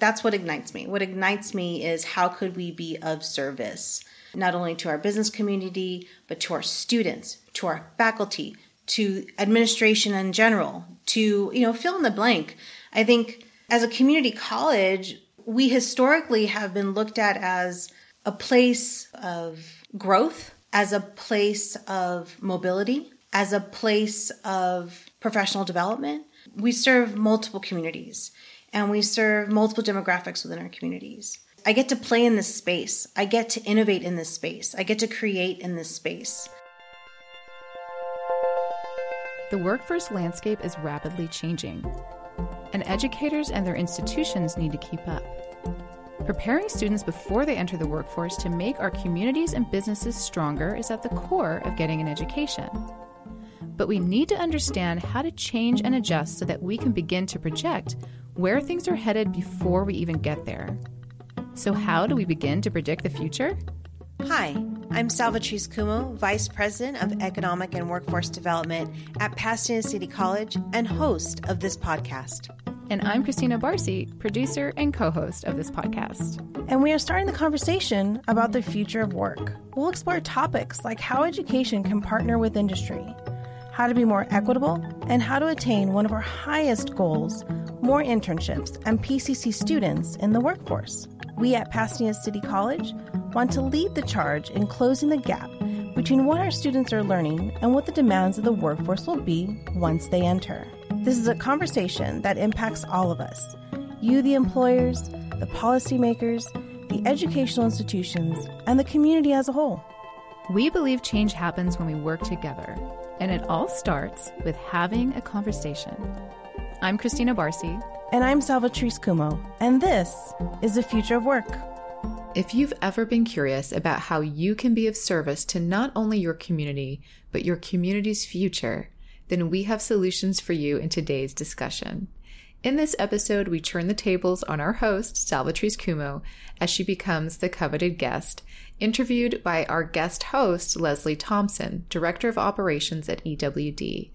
That's what ignites me. What ignites me is how could we be of service, not only to our business community, but to our students, to our faculty, to administration in general, to, you know, fill in the blank. I think as a community college, we historically have been looked at as a place of growth, as a place of mobility, as a place of professional development. We serve multiple communities and we serve multiple demographics within our communities. I get to play in this space. I get to innovate in this space. I get to create in this space. The workforce landscape is rapidly changing, and educators and their institutions need to keep up. Preparing students before they enter the workforce to make our communities and businesses stronger is at the core of getting an education. But we need to understand how to change and adjust so that we can begin to project where things are headed before we even get there. So, how do we begin to predict the future? Hi, I'm Salvatrice Cummo, Vice President of Economic and Workforce Development at Pasadena City College and host of this podcast. And I'm Christina Barcy, producer and co host of this podcast. And we are starting the conversation about the future of work. We'll explore topics like how education can partner with industry, how to be more equitable, and how to attain one of our highest goals more internships and PCC students in the workforce. We at Pasadena City College want to lead the charge in closing the gap between what our students are learning and what the demands of the workforce will be once they enter. This is a conversation that impacts all of us you, the employers, the policymakers, the educational institutions, and the community as a whole. We believe change happens when we work together, and it all starts with having a conversation. I'm Christina Barcy. And I'm Salvatrice Cummo, and this is The Future of Work. If you've ever been curious about how you can be of service to not only your community, but your community's future, then we have solutions for you in today's discussion. In this episode, we turn the tables on our host, Salvatrice Cummo, as she becomes the coveted guest, interviewed by our guest host, Leslie Thompson, Director of Operations at EWD.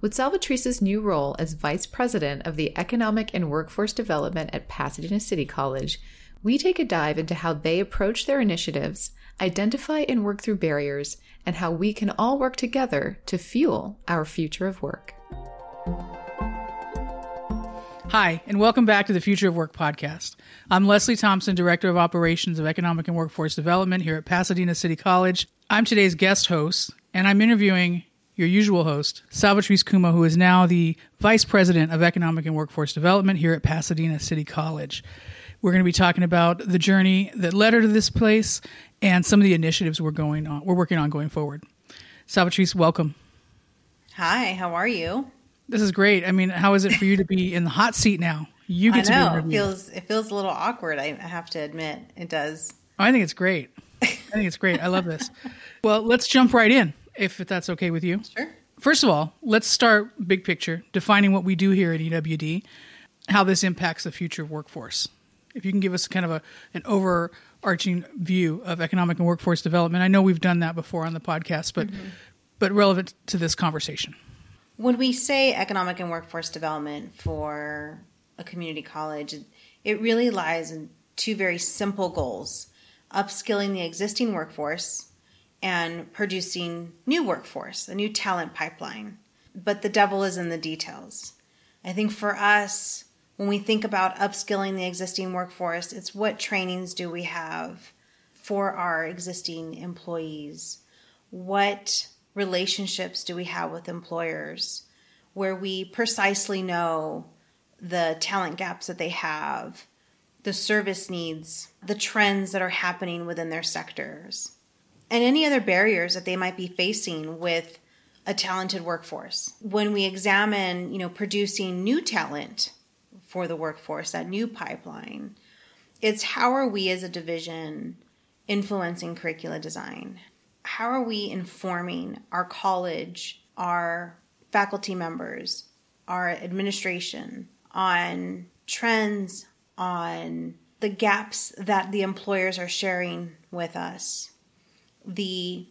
With Salvatrice's new role as Vice President of the Economic and Workforce Development at Pasadena City College, we take a dive into how they approach their initiatives, identify and work through barriers, and how we can all work together to fuel our future of work. Hi, and welcome back to the Future of Work podcast. I'm Leslie Thompson, Director of Operations of Economic and Workforce Development here at Pasadena City College. I'm today's guest host, and I'm interviewing your usual host, Salvatrice Cummo, who is now the Vice President of Economic and Workforce Development here at Pasadena City College. We're going to be talking about the journey that led her to this place and some of the initiatives we're going on, we're working on going forward. Salvatrice, welcome. Hi, how are you? This is great. I mean, how is it for you to be in the hot seat now? You get I know. to be. It feels it feels a little awkward. I have to admit, it does. I think it's great. I think it's great. I love this. Well, let's jump right in if that's okay with you. Sure. First of all, let's start big picture, defining what we do here at EWD, how this impacts the future workforce. If you can give us kind of a an overarching view of economic and workforce development. I know we've done that before on the podcast, but mm-hmm. but relevant to this conversation. When we say economic and workforce development for a community college, it really lies in two very simple goals: upskilling the existing workforce and producing new workforce, a new talent pipeline. But the devil is in the details. I think for us, when we think about upskilling the existing workforce, it's what trainings do we have for our existing employees? What relationships do we have with employers where we precisely know the talent gaps that they have, the service needs, the trends that are happening within their sectors? and any other barriers that they might be facing with a talented workforce. When we examine, you know, producing new talent for the workforce, that new pipeline, it's how are we as a division influencing curricula design? How are we informing our college, our faculty members, our administration on trends, on the gaps that the employers are sharing with us? the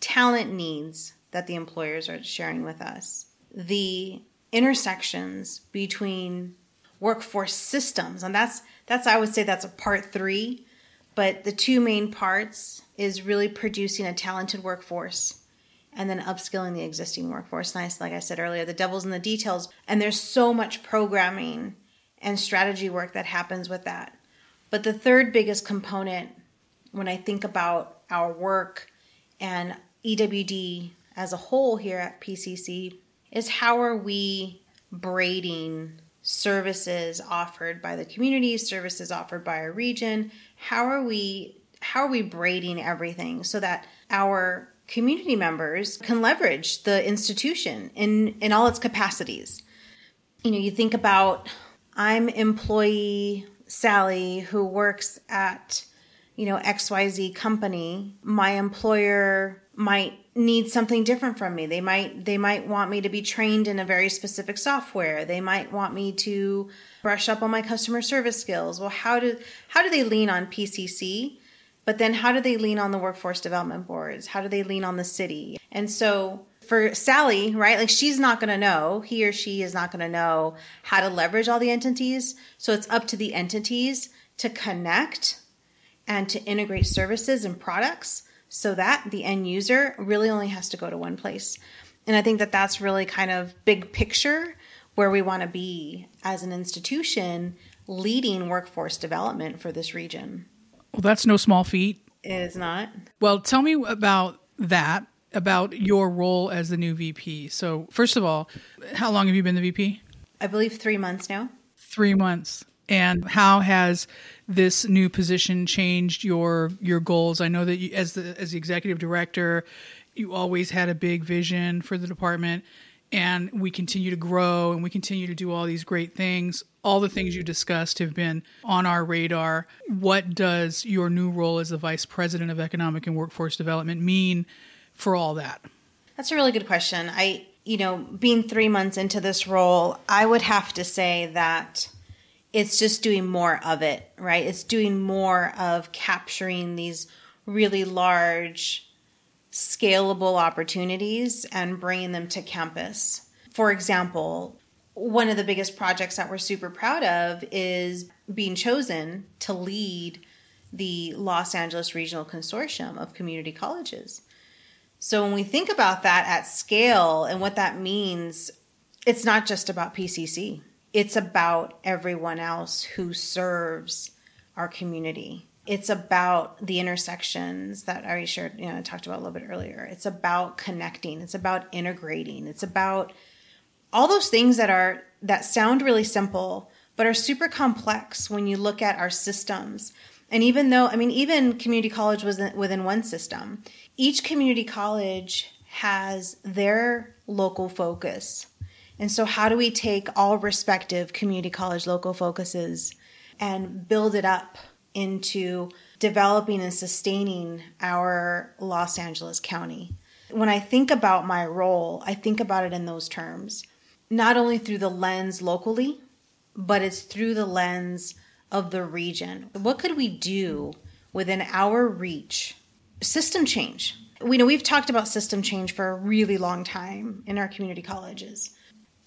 talent needs that the employers are sharing with us, the intersections between workforce systems, and that's that's I would say that's a part three. But the two main parts is really producing a talented workforce and then upskilling the existing workforce. Nice, like I said earlier, the devil's in the details. And there's so much programming and strategy work that happens with that. But the third biggest component when I think about our work and EWD as a whole here at PCC is how are we braiding services offered by the community, services offered by our region? How are we how are we braiding everything so that our community members can leverage the institution in in all its capacities? You know, you think about I'm employee Sally who works at you know XYZ company. My employer might need something different from me. They might they might want me to be trained in a very specific software. They might want me to brush up on my customer service skills. Well, how do how do they lean on PCC? But then how do they lean on the workforce development boards? How do they lean on the city? And so for Sally, right? Like she's not going to know, he or she is not going to know how to leverage all the entities. So it's up to the entities to connect and to integrate services and products so that the end user really only has to go to one place. And I think that that's really kind of big picture where we want to be as an institution leading workforce development for this region. Well, that's no small feat. It is not. Well, tell me about that, about your role as the new VP. So, first of all, how long have you been the VP? I believe three months now. Three months. And how has this new position changed your your goals? I know that you, as the as the executive director, you always had a big vision for the department, and we continue to grow and we continue to do all these great things. All the things you discussed have been on our radar. What does your new role as the vice president of economic and workforce development mean for all that? That's a really good question. I, you know, being three months into this role, I would have to say that it's just doing more of it, right? It's doing more of capturing these really large, scalable opportunities and bringing them to campus. For example, one of the biggest projects that we're super proud of is being chosen to lead the Los Angeles Regional Consortium of Community Colleges. So when we think about that at scale and what that means, it's not just about PCC it's about everyone else who serves our community. It's about the intersections that I shared, you know, I talked about a little bit earlier. It's about connecting. It's about integrating. It's about all those things that are that sound really simple but are super complex when you look at our systems. And even though, I mean, even community college was within one system, each community college has their local focus and so, how do we take all respective community college local focuses and build it up into developing and sustaining our Los Angeles County? When I think about my role, I think about it in those terms, not only through the lens locally, but it's through the lens of the region. What could we do within our reach? System change. We know we've talked about system change for a really long time in our community colleges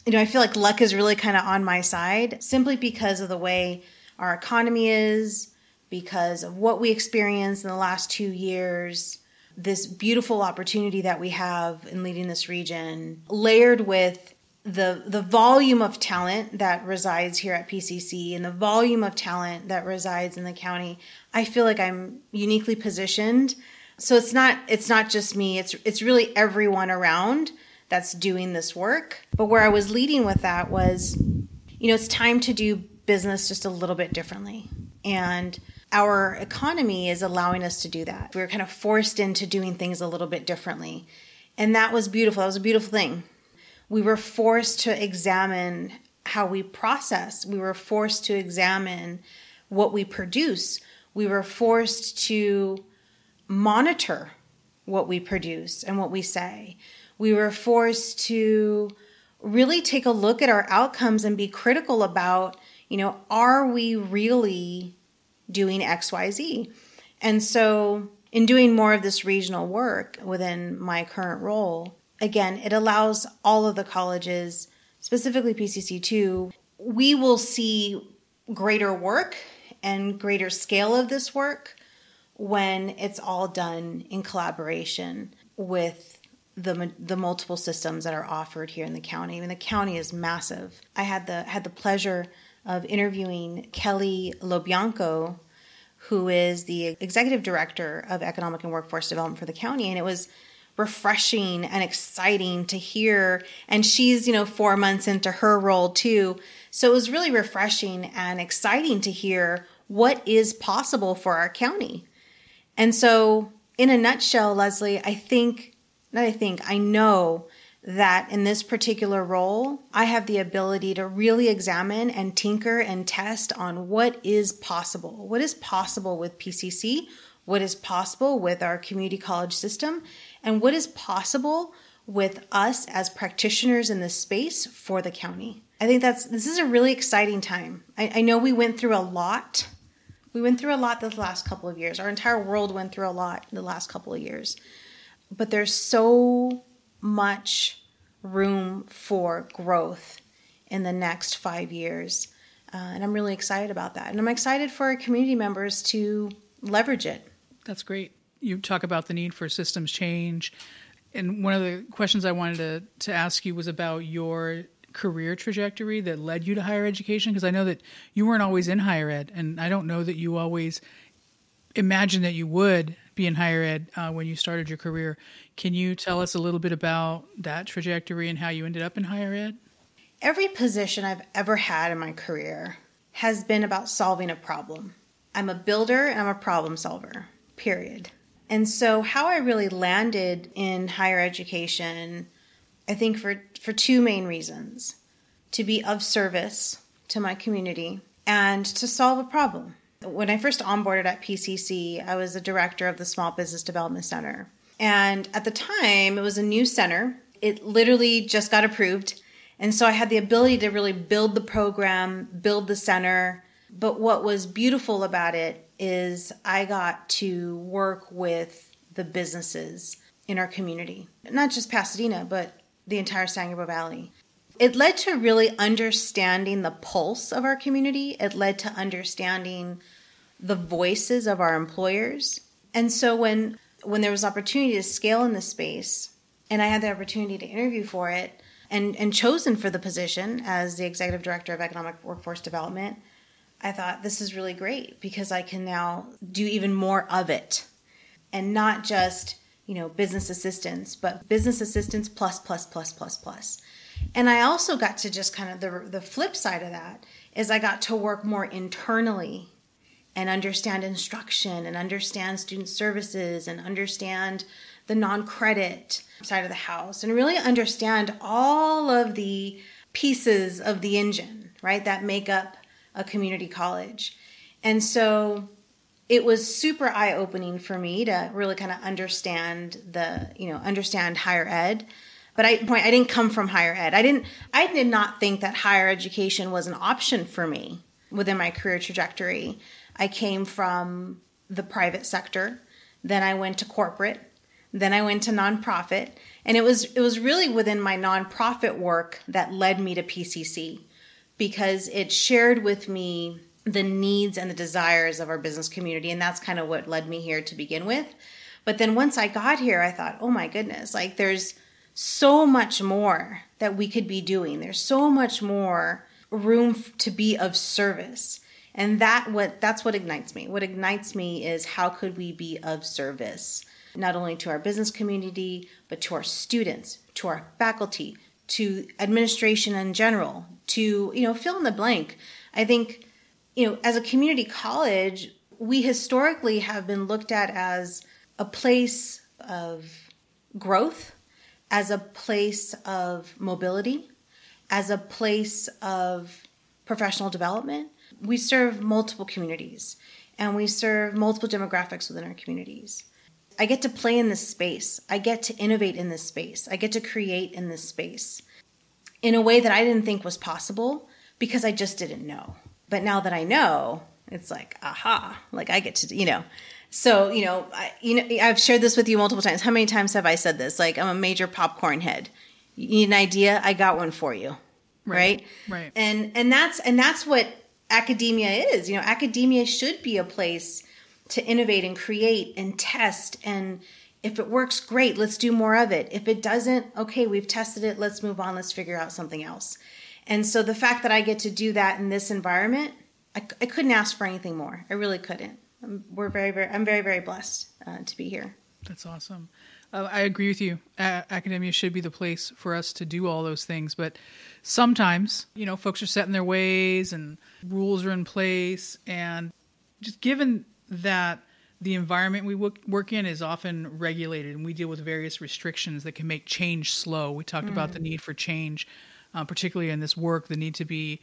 you know, I feel like luck is really kind of on my side simply because of the way our economy is, because of what we experienced in the last two years, this beautiful opportunity that we have in leading this region, layered with the the volume of talent that resides here at PCC and the volume of talent that resides in the county, I feel like I'm uniquely positioned. So it's not it's not just me, it's it's really everyone around that's doing this work. But where I was leading with that was, you know, it's time to do business just a little bit differently. And our economy is allowing us to do that. We were kind of forced into doing things a little bit differently. And that was beautiful. That was a beautiful thing. We were forced to examine how we process, we were forced to examine what we produce, we were forced to monitor what we produce and what we say we were forced to really take a look at our outcomes and be critical about, you know, are we really doing XYZ? And so, in doing more of this regional work within my current role, again, it allows all of the colleges, specifically PCC2, we will see greater work and greater scale of this work when it's all done in collaboration with the the multiple systems that are offered here in the county. I mean, the county is massive. I had the had the pleasure of interviewing Kelly LoBianco, who is the executive director of economic and workforce development for the county, and it was refreshing and exciting to hear. And she's, you know, four months into her role too. So it was really refreshing and exciting to hear what is possible for our county. And so, in a nutshell, Leslie, I think, not I think, I know that in this particular role, I have the ability to really examine and tinker and test on what is possible. What is possible with PCC? What is possible with our community college system? And what is possible with us as practitioners in this space for the county? I think that's this is a really exciting time. I, I know we went through a lot. We went through a lot the last couple of years. Our entire world went through a lot the last couple of years. But there's so much room for growth in the next five years. Uh, and I'm really excited about that. And I'm excited for our community members to leverage it. That's great. You talk about the need for systems change. And one of the questions I wanted to, to ask you was about your career trajectory that led you to higher education? Because I know that you weren't always in higher ed, and I don't know that you always imagined that you would be in higher ed uh, when you started your career. Can you tell us a little bit about that trajectory and how you ended up in higher ed? Every position I've ever had in my career has been about solving a problem. I'm a builder and I'm a problem solver, period. And so, how I really landed in higher education, I think for, for two main reasons to be of service to my community and to solve a problem when I first onboarded at PCC, I was the director of the Small Business Development Center. And at the time, it was a new center. It literally just got approved. And so I had the ability to really build the program, build the center. But what was beautiful about it is I got to work with the businesses in our community, not just Pasadena, but the entire San Gabriel Valley. It led to really understanding the pulse of our community. It led to understanding the voices of our employers. And so when when there was opportunity to scale in this space and I had the opportunity to interview for it and, and chosen for the position as the executive director of economic workforce development, I thought this is really great because I can now do even more of it and not just, you know, business assistance, but business assistance plus plus plus plus plus. And I also got to just kind of the the flip side of that is I got to work more internally and understand instruction and understand student services and understand the non credit side of the house and really understand all of the pieces of the engine, right, that make up a community college. And so it was super eye opening for me to really kind of understand the, you know, understand higher ed. But I point I didn't come from higher ed. I didn't I did not think that higher education was an option for me within my career trajectory. I came from the private sector, then I went to corporate, then I went to nonprofit, and it was it was really within my nonprofit work that led me to PCC because it shared with me the needs and the desires of our business community and that's kind of what led me here to begin with. But then once I got here, I thought, "Oh my goodness, like there's so much more that we could be doing. There's so much more room to be of service." And that what that's what ignites me. What ignites me is how could we be of service not only to our business community but to our students to our faculty to administration in general to you know fill in the blank. I think you know as a community college we historically have been looked at as a place of growth as a place of mobility as a place of professional development we serve multiple communities and we serve multiple demographics within our communities. I get to play in this space. I get to innovate in this space. I get to create in this space in a way that I didn't think was possible because I just didn't know. But now that I know, it's like, aha, like I get to, you know. So, you know, I, you know, I've shared this with you multiple times. How many times have I said this? Like, I'm a major popcorn head. You need an idea? I got one for you. Right. Right. And and that's and that's what academia is. You know, academia should be a place to innovate and create and test and if it works great let's do more of it. If it doesn't okay we've tested it let's move on let's figure out something else. And so the fact that i get to do that in this environment i, I couldn't ask for anything more. I really couldn't. I'm, we're very very i'm very very blessed uh, to be here. That's awesome uh, i agree with you a- academia should be the place for us to do all those things but sometimes you know folks are set in their ways and rules are in place and just given that the environment we work in is often regulated and we deal with various restrictions that can make change slow. We talked mm. about the mm. need for change, uh, particularly in this work, the need to be,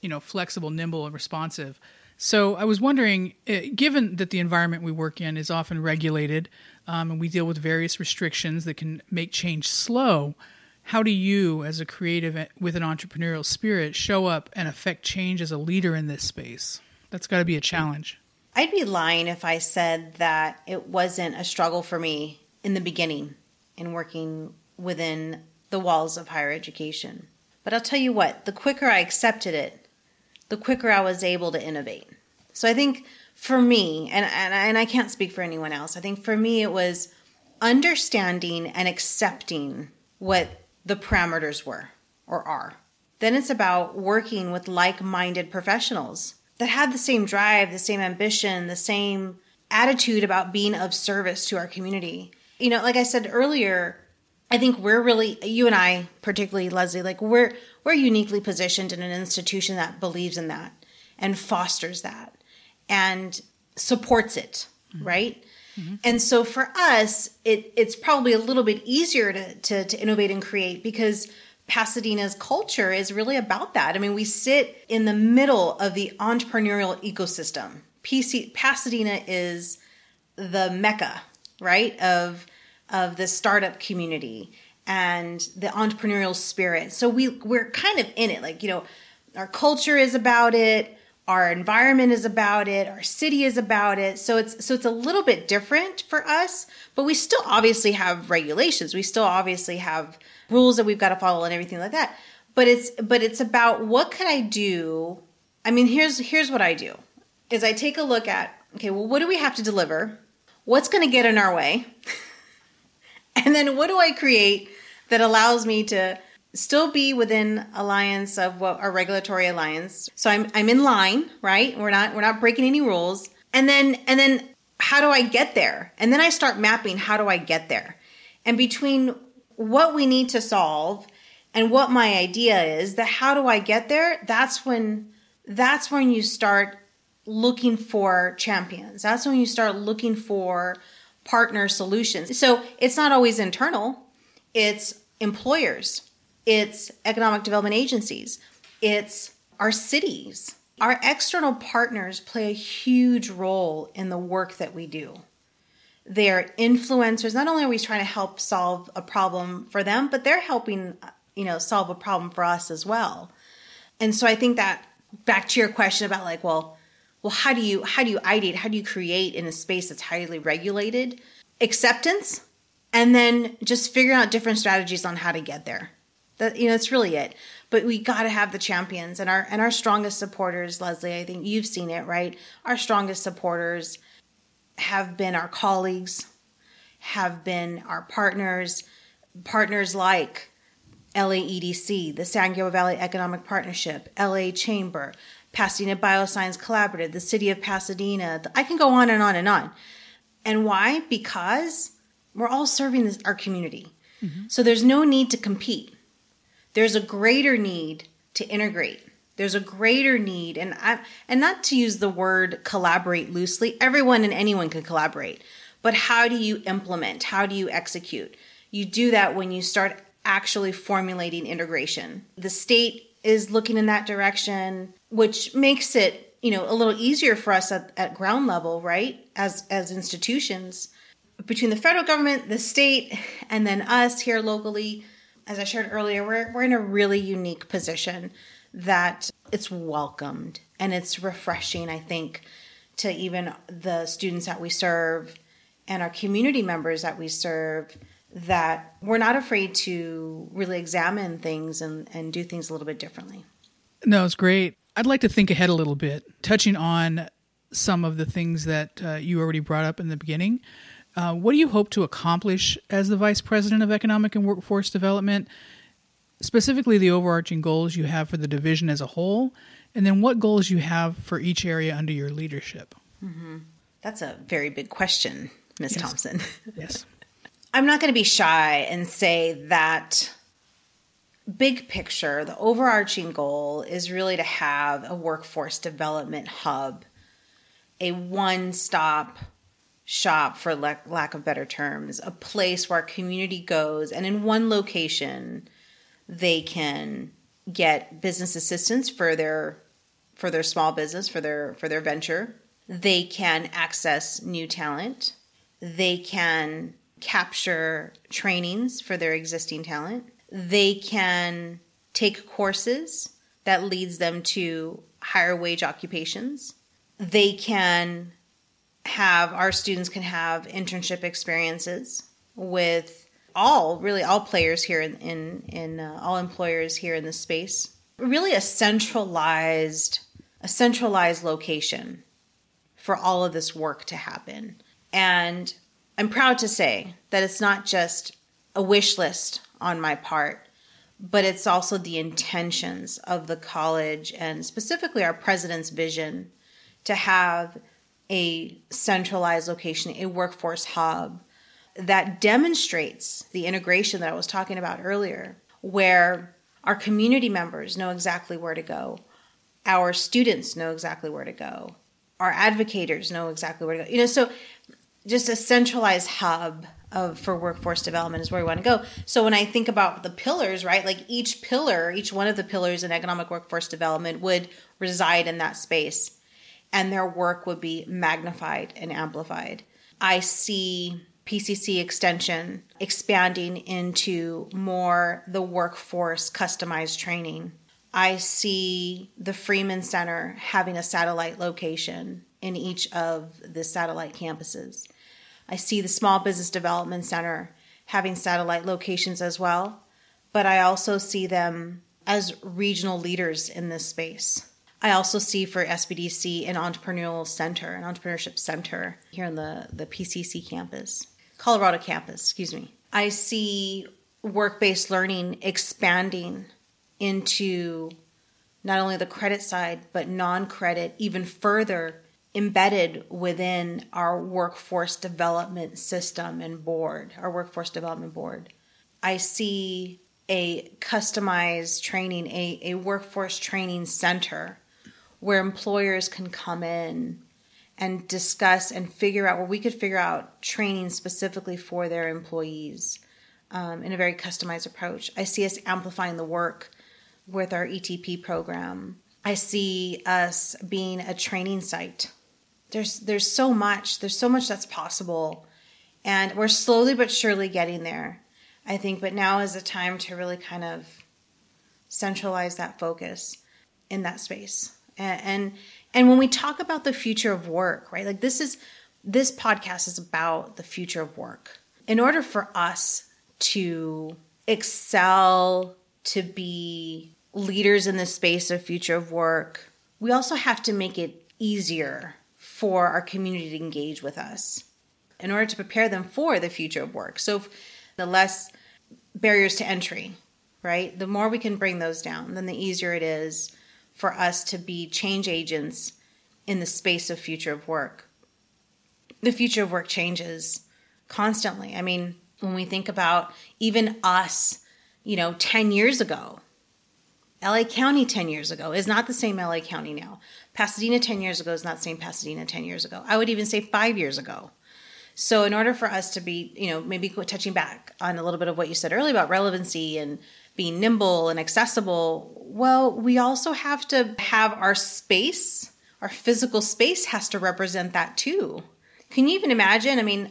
you know, flexible, nimble, and responsive. So I was wondering, uh, given that the environment we work in is often regulated um, and we deal with various restrictions that can make change slow, how do you, as a creative eh, with an entrepreneurial spirit, show up and affect change as a leader in this space? That's got to be a challenge. I'd be lying if I said that it wasn't a struggle for me in the beginning in working within the walls of higher education. But I'll tell you what, the quicker I accepted it, the quicker I was able to innovate. So I think for me, and, and, and I can't speak for anyone else, I think for me it was understanding and accepting what the parameters were or are. Then it's about working with like minded professionals that had the same drive, the same ambition, the same attitude about being of service to our community. You know, like I said earlier, I think we're really you and I, particularly Leslie, like we're we're uniquely positioned in an institution that believes in that and fosters that and supports it, mm-hmm. right? Mm-hmm. And so for us, it it's probably a little bit easier to, to to innovate and create because Pasadena's culture is really about that. I mean, we sit in the middle of the entrepreneurial ecosystem. PC, Pasadena is the mecca, right, of of the startup community and the entrepreneurial spirit. So we we're kind of in it. Like, you know, our culture is about it, our environment is about it, our city is about it. So it's so it's a little bit different for us, but we still obviously have regulations. We still obviously have rules that we've got to follow and everything like that. But it's but it's about what could I do? I mean, here's here's what I do. Is I take a look at okay, well what do we have to deliver? What's going to get in our way? and then what do I create that allows me to still be within alliance of what our regulatory alliance. So I'm I'm in line, right? We're not we're not breaking any rules. And then and then how do I get there? And then I start mapping how do I get there? And between what we need to solve and what my idea is that how do i get there that's when that's when you start looking for champions that's when you start looking for partner solutions. So it's not always internal. It's employers. It's economic development agencies. It's our cities. Our external partners play a huge role in the work that we do. They're influencers. Not only are we trying to help solve a problem for them, but they're helping, you know, solve a problem for us as well. And so I think that back to your question about like, well, well, how do you how do you ideate? How do you create in a space that's highly regulated? Acceptance, and then just figuring out different strategies on how to get there. That you know, that's really it. But we got to have the champions and our and our strongest supporters, Leslie. I think you've seen it, right? Our strongest supporters have been our colleagues, have been our partners, partners like LAEDC, the San Gabriel Valley Economic Partnership, LA Chamber, Pasadena Bioscience Collaborative, the City of Pasadena. I can go on and on and on. And why? Because we're all serving this, our community. Mm-hmm. So there's no need to compete. There's a greater need to integrate. There's a greater need, and I, and not to use the word collaborate loosely. Everyone and anyone can collaborate, but how do you implement? How do you execute? You do that when you start actually formulating integration. The state is looking in that direction, which makes it you know a little easier for us at, at ground level, right? As as institutions between the federal government, the state, and then us here locally. As I shared earlier, we're we're in a really unique position that it's welcomed and it's refreshing, I think, to even the students that we serve and our community members that we serve that we're not afraid to really examine things and, and do things a little bit differently. No, it's great. I'd like to think ahead a little bit, touching on some of the things that uh, you already brought up in the beginning. Uh, what do you hope to accomplish as the Vice President of Economic and Workforce Development? Specifically, the overarching goals you have for the division as a whole, and then what goals you have for each area under your leadership. Mm-hmm. That's a very big question, Ms. Yes. Thompson. Yes. I'm not going to be shy and say that big picture, the overarching goal is really to have a workforce development hub, a one stop shop, for lack, lack of better terms, a place where community goes and in one location they can get business assistance for their for their small business for their for their venture. They can access new talent. They can capture trainings for their existing talent they can take courses that leads them to higher wage occupations. They can have our students can have internship experiences with all really all players here in in, in uh, all employers here in the space. Really a centralized a centralized location for all of this work to happen. And i'm proud to say that it's not just a wish list on my part but it's also the intentions of the college and specifically our president's vision to have a centralized location, a workforce hub that demonstrates the integration that I was talking about earlier, where our community members know exactly where to go, our students know exactly where to go, our advocators know exactly where to go. You know, so just a centralized hub of for workforce development is where we want to go. So when I think about the pillars, right, like each pillar, each one of the pillars in economic workforce development would reside in that space and their work would be magnified and amplified. I see PCC extension expanding into more the workforce customized training. I see the Freeman Center having a satellite location in each of the satellite campuses. I see the Small Business Development Center having satellite locations as well, but I also see them as regional leaders in this space. I also see for SBDC an entrepreneurial center, an entrepreneurship center here on the, the PCC campus, Colorado campus, excuse me. I see work based learning expanding into not only the credit side, but non credit, even further embedded within our workforce development system and board, our workforce development board. I see a customized training, a, a workforce training center where employers can come in and discuss and figure out where we could figure out training specifically for their employees um, in a very customized approach. I see us amplifying the work with our ETP program. I see us being a training site. There's there's so much. There's so much that's possible, and we're slowly but surely getting there. I think, but now is the time to really kind of centralize that focus in that space and, and and when we talk about the future of work right like this is this podcast is about the future of work in order for us to excel to be leaders in the space of future of work we also have to make it easier for our community to engage with us in order to prepare them for the future of work so the less barriers to entry right the more we can bring those down then the easier it is for us to be change agents in the space of future of work. The future of work changes constantly. I mean, when we think about even us, you know, 10 years ago, LA County 10 years ago is not the same LA County now. Pasadena 10 years ago is not the same Pasadena 10 years ago. I would even say five years ago. So, in order for us to be, you know, maybe touching back on a little bit of what you said earlier about relevancy and being nimble and accessible, well, we also have to have our space, our physical space has to represent that too. Can you even imagine? I mean,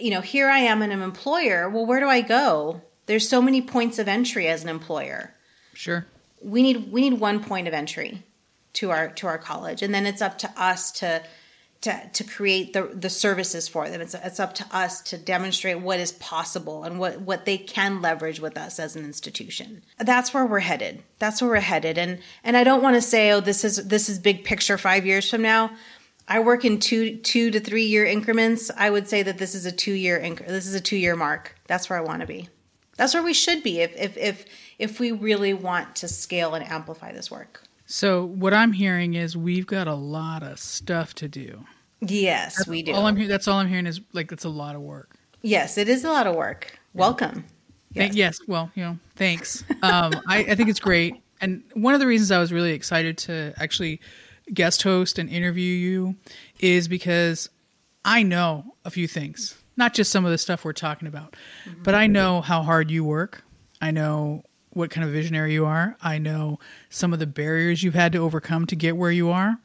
you know, here I am an employer. Well, where do I go? There's so many points of entry as an employer. Sure. We need we need one point of entry to our to our college and then it's up to us to to, to create the, the services for them. It's, it's up to us to demonstrate what is possible and what, what they can leverage with us as an institution. That's where we're headed. That's where we're headed. And, and I don't want to say, oh, this is, this is big picture five years from now. I work in two, two to three year increments. I would say that this is a two year, inc- this is a two year mark. That's where I want to be. That's where we should be if, if, if, if we really want to scale and amplify this work. So what I'm hearing is we've got a lot of stuff to do. Yes, That's we do. All I'm hearing, that's all I'm hearing is like it's a lot of work. Yes, it is a lot of work. Welcome. Yes. yes well, you know, thanks. Um, I, I think it's great, and one of the reasons I was really excited to actually guest host and interview you is because I know a few things, not just some of the stuff we're talking about, but I know how hard you work. I know what kind of visionary you are. I know some of the barriers you've had to overcome to get where you are.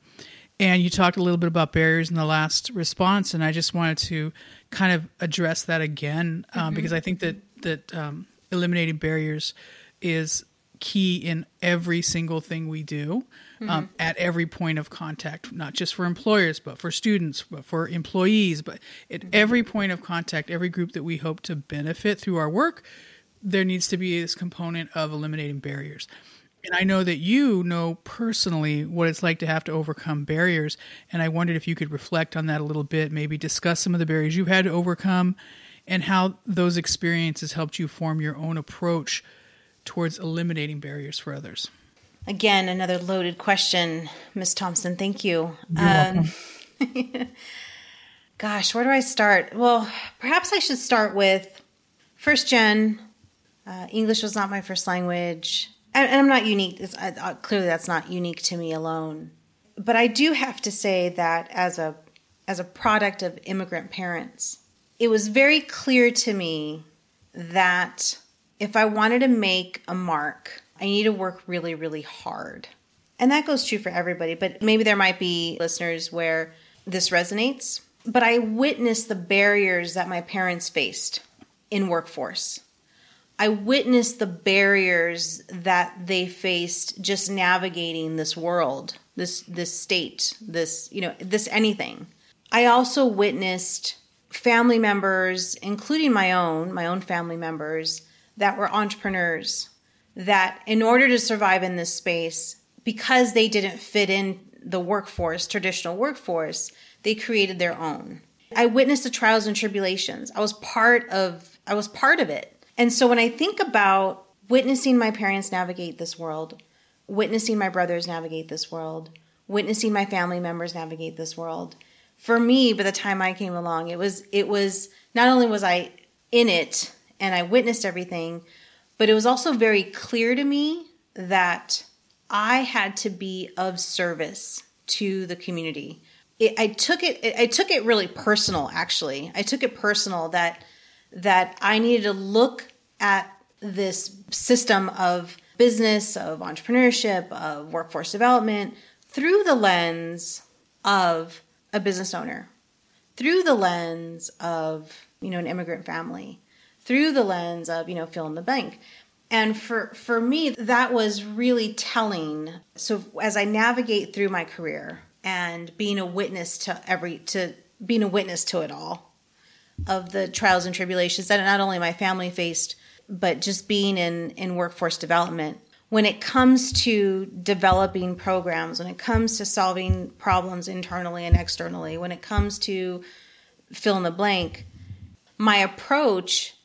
And you talked a little bit about barriers in the last response, and I just wanted to kind of address that again um, mm-hmm. because I think that that um, eliminating barriers is key in every single thing we do um, mm-hmm. at every point of contact, not just for employers, but for students, but for employees, but at mm-hmm. every point of contact, every group that we hope to benefit through our work, there needs to be this component of eliminating barriers. And I know that you know personally what it's like to have to overcome barriers. And I wondered if you could reflect on that a little bit, maybe discuss some of the barriers you've had to overcome and how those experiences helped you form your own approach towards eliminating barriers for others. Again, another loaded question, Ms. Thompson. Thank you. Um, gosh, where do I start? Well, perhaps I should start with first gen. Uh, English was not my first language and, I'm not unique. Clearly, that's not unique to me alone. But I do have to say that as a as a product of immigrant parents, it was very clear to me that if I wanted to make a mark, I need to work really, really hard. And that goes true for everybody, but maybe there might be listeners where this resonates. But I witnessed the barriers that my parents faced in workforce. I witnessed the barriers that they faced just navigating this world, this this state, this you know, this anything. I also witnessed family members, including my own, my own family members that were entrepreneurs that in order to survive in this space because they didn't fit in the workforce, traditional workforce, they created their own. I witnessed the trials and tribulations. I was part of I was part of it. And so when I think about witnessing my parents navigate this world, witnessing my brothers navigate this world, witnessing my family members navigate this world, for me, by the time I came along, it was it was not only was I in it and I witnessed everything, but it was also very clear to me that I had to be of service to the community. It, I took it I took it really personal actually. I took it personal that that I needed to look at this system of business, of entrepreneurship, of workforce development through the lens of a business owner, through the lens of, you know, an immigrant family, through the lens of, you know, fill in the blank. And for for me that was really telling. So as I navigate through my career and being a witness to every to being a witness to it all of the trials and tribulations that not only my family faced but just being in, in workforce development, when it comes to developing programs, when it comes to solving problems internally and externally, when it comes to fill in the blank, my approach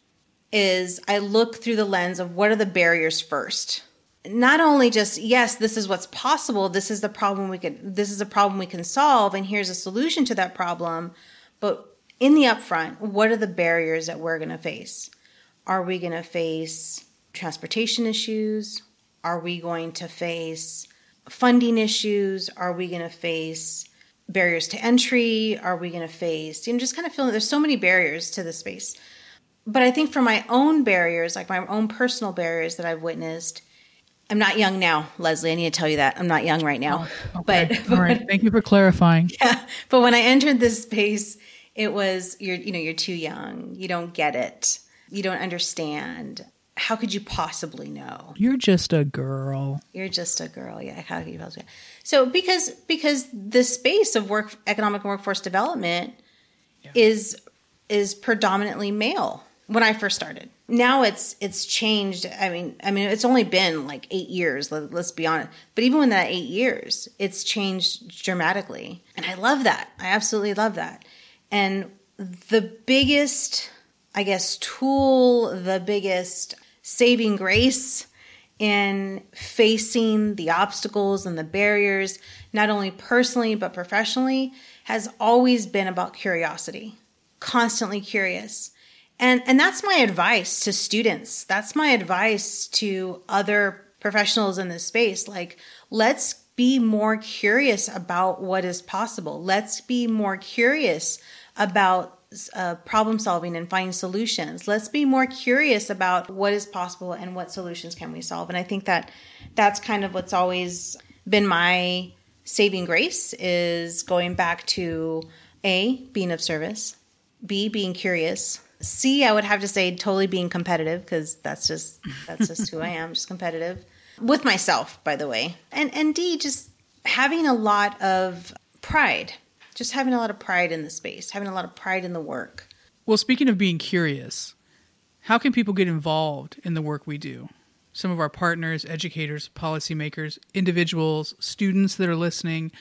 is I look through the lens of what are the barriers first. Not only just yes, this is what's possible, this is the problem we can this is a problem we can solve and here's a solution to that problem, but in the upfront, what are the barriers that we're going to face? Are we going to face transportation issues? Are we going to face funding issues? Are we going to face barriers to entry? Are we going to face, you know, just kind of feeling there's so many barriers to this space. But I think for my own barriers, like my own personal barriers that I've witnessed, I'm not young now, Leslie. I need to tell you that I'm not young right now. Oh, okay. But, all right, thank you for clarifying. Yeah, but when I entered this space, it was you're you know you're too young. You don't get it you don't understand. how could you possibly know? You're just a girl. You're just a girl. Yeah, how could you possibly? So because because the space of work economic and workforce development yeah. is is predominantly male when I first started. Now it's it's changed. I mean, I mean it's only been like 8 years, let, us be honest. But even in that 8 years, it's changed dramatically. And I love that. I absolutely love that. And the biggest I guess tool, the biggest saving grace in facing the obstacles and the barriers, not only personally but professionally, has always been about curiosity, constantly curious. And, and that's my advice to students. That's my advice to other professionals in this space. Like, let's be more curious about what is possible. Let's be more curious about uh, problem solving and finding solutions. Let's be more curious about what is possible and what solutions can we solve. And I think that that's kind of what's always been my saving grace is going back to A, being of service, B, being curious, C, I would have to say totally being competitive because that's just that's just who I am, just competitive with myself, by the way. And and D, just having a lot of pride just having a lot of pride in the space, having a lot of pride in the work. Well, speaking of being curious, how can people get involved in the work we do? Some of our partners, educators, policymakers, individuals, students that are listening,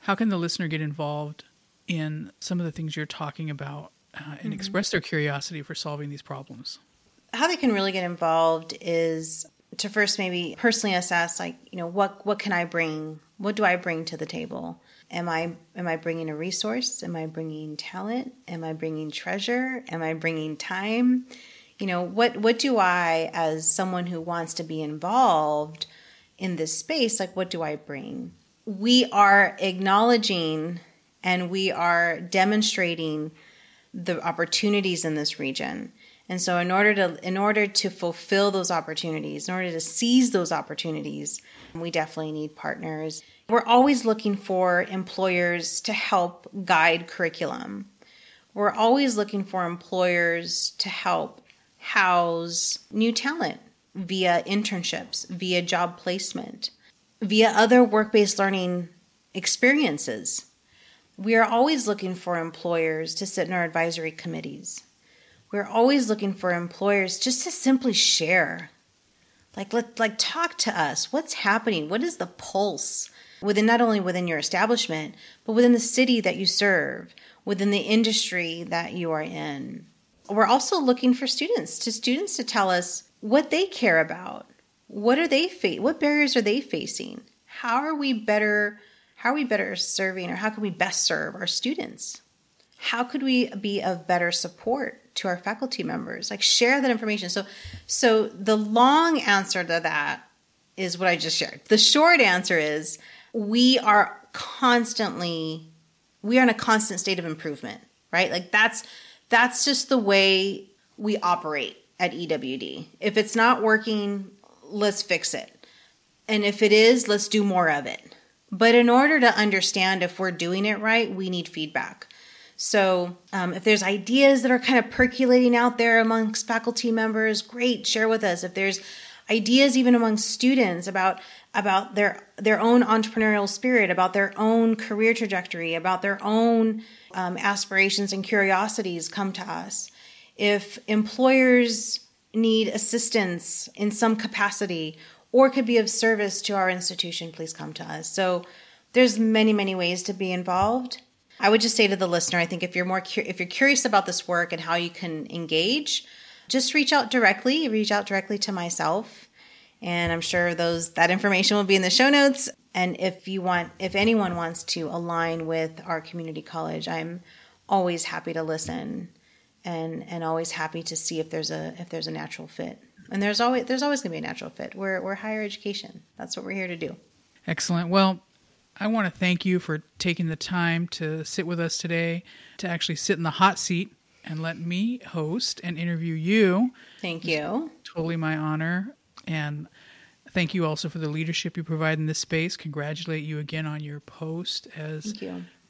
how can the listener get involved in some of the things you're talking about uh, and mm-hmm. express their curiosity for solving these problems? How they can really get involved is to first maybe personally assess like, you know, what what can I bring? What do I bring to the table? Am i am i bringing a resource? Am i bringing talent? Am i bringing treasure? Am i bringing time? You know what what do i as someone who wants to be involved in this space like what do i bring? We are acknowledging and we are demonstrating the opportunities in this region and so in order to in order to fulfill those opportunities in order to seize those opportunities we definitely need partners we're always looking for employers to help guide curriculum. We're always looking for employers to help house new talent via internships, via job placement, via other work based learning experiences. We are always looking for employers to sit in our advisory committees. We're always looking for employers just to simply share. Like let like talk to us. What's happening? What is the pulse within not only within your establishment, but within the city that you serve, within the industry that you are in. We're also looking for students, to students to tell us what they care about. What are they fa- what barriers are they facing? How are we better how are we better serving or how can we best serve our students? How could we be of better support to our faculty members? Like share that information. So so the long answer to that is what I just shared. The short answer is we are constantly we are in a constant state of improvement, right? Like that's that's just the way we operate at EWD. If it's not working, let's fix it. And if it is, let's do more of it. But in order to understand if we're doing it right, we need feedback. So, um, if there's ideas that are kind of percolating out there amongst faculty members, great, share with us. If there's ideas even among students about about their their own entrepreneurial spirit, about their own career trajectory, about their own um, aspirations and curiosities, come to us. If employers need assistance in some capacity or could be of service to our institution, please come to us. So there's many many ways to be involved. I would just say to the listener, I think if you're more cu- if you're curious about this work and how you can engage, just reach out directly. Reach out directly to myself and I'm sure those that information will be in the show notes. And if you want, if anyone wants to align with our community college, I'm always happy to listen and and always happy to see if there's a if there's a natural fit. And there's always there's always going to be a natural fit. We're we're higher education. That's what we're here to do. Excellent. Well, I want to thank you for taking the time to sit with us today, to actually sit in the hot seat and let me host and interview you. Thank you. It's totally my honor. And thank you also for the leadership you provide in this space. Congratulate you again on your post as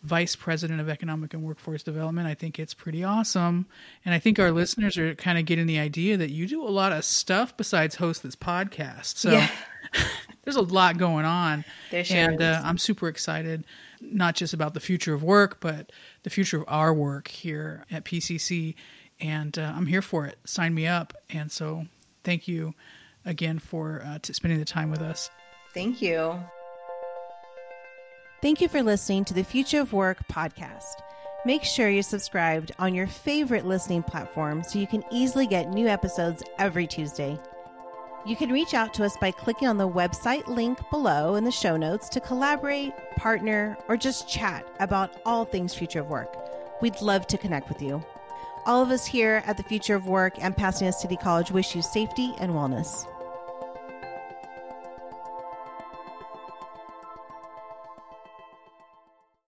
vice president of economic and workforce development. I think it's pretty awesome. And I think our listeners are kind of getting the idea that you do a lot of stuff besides host this podcast. So Yeah. there's a lot going on. There sure and uh, I'm super excited, not just about the future of work, but the future of our work here at PCC. And uh, I'm here for it. Sign me up. And so thank you again for uh, t- spending the time with us. Thank you. Thank you for listening to the Future of Work podcast. Make sure you're subscribed on your favorite listening platform so you can easily get new episodes every Tuesday. You can reach out to us by clicking on the website link below in the show notes to collaborate, partner, or just chat about all things future of work. We'd love to connect with you. All of us here at the Future of Work and Pasadena City College wish you safety and wellness.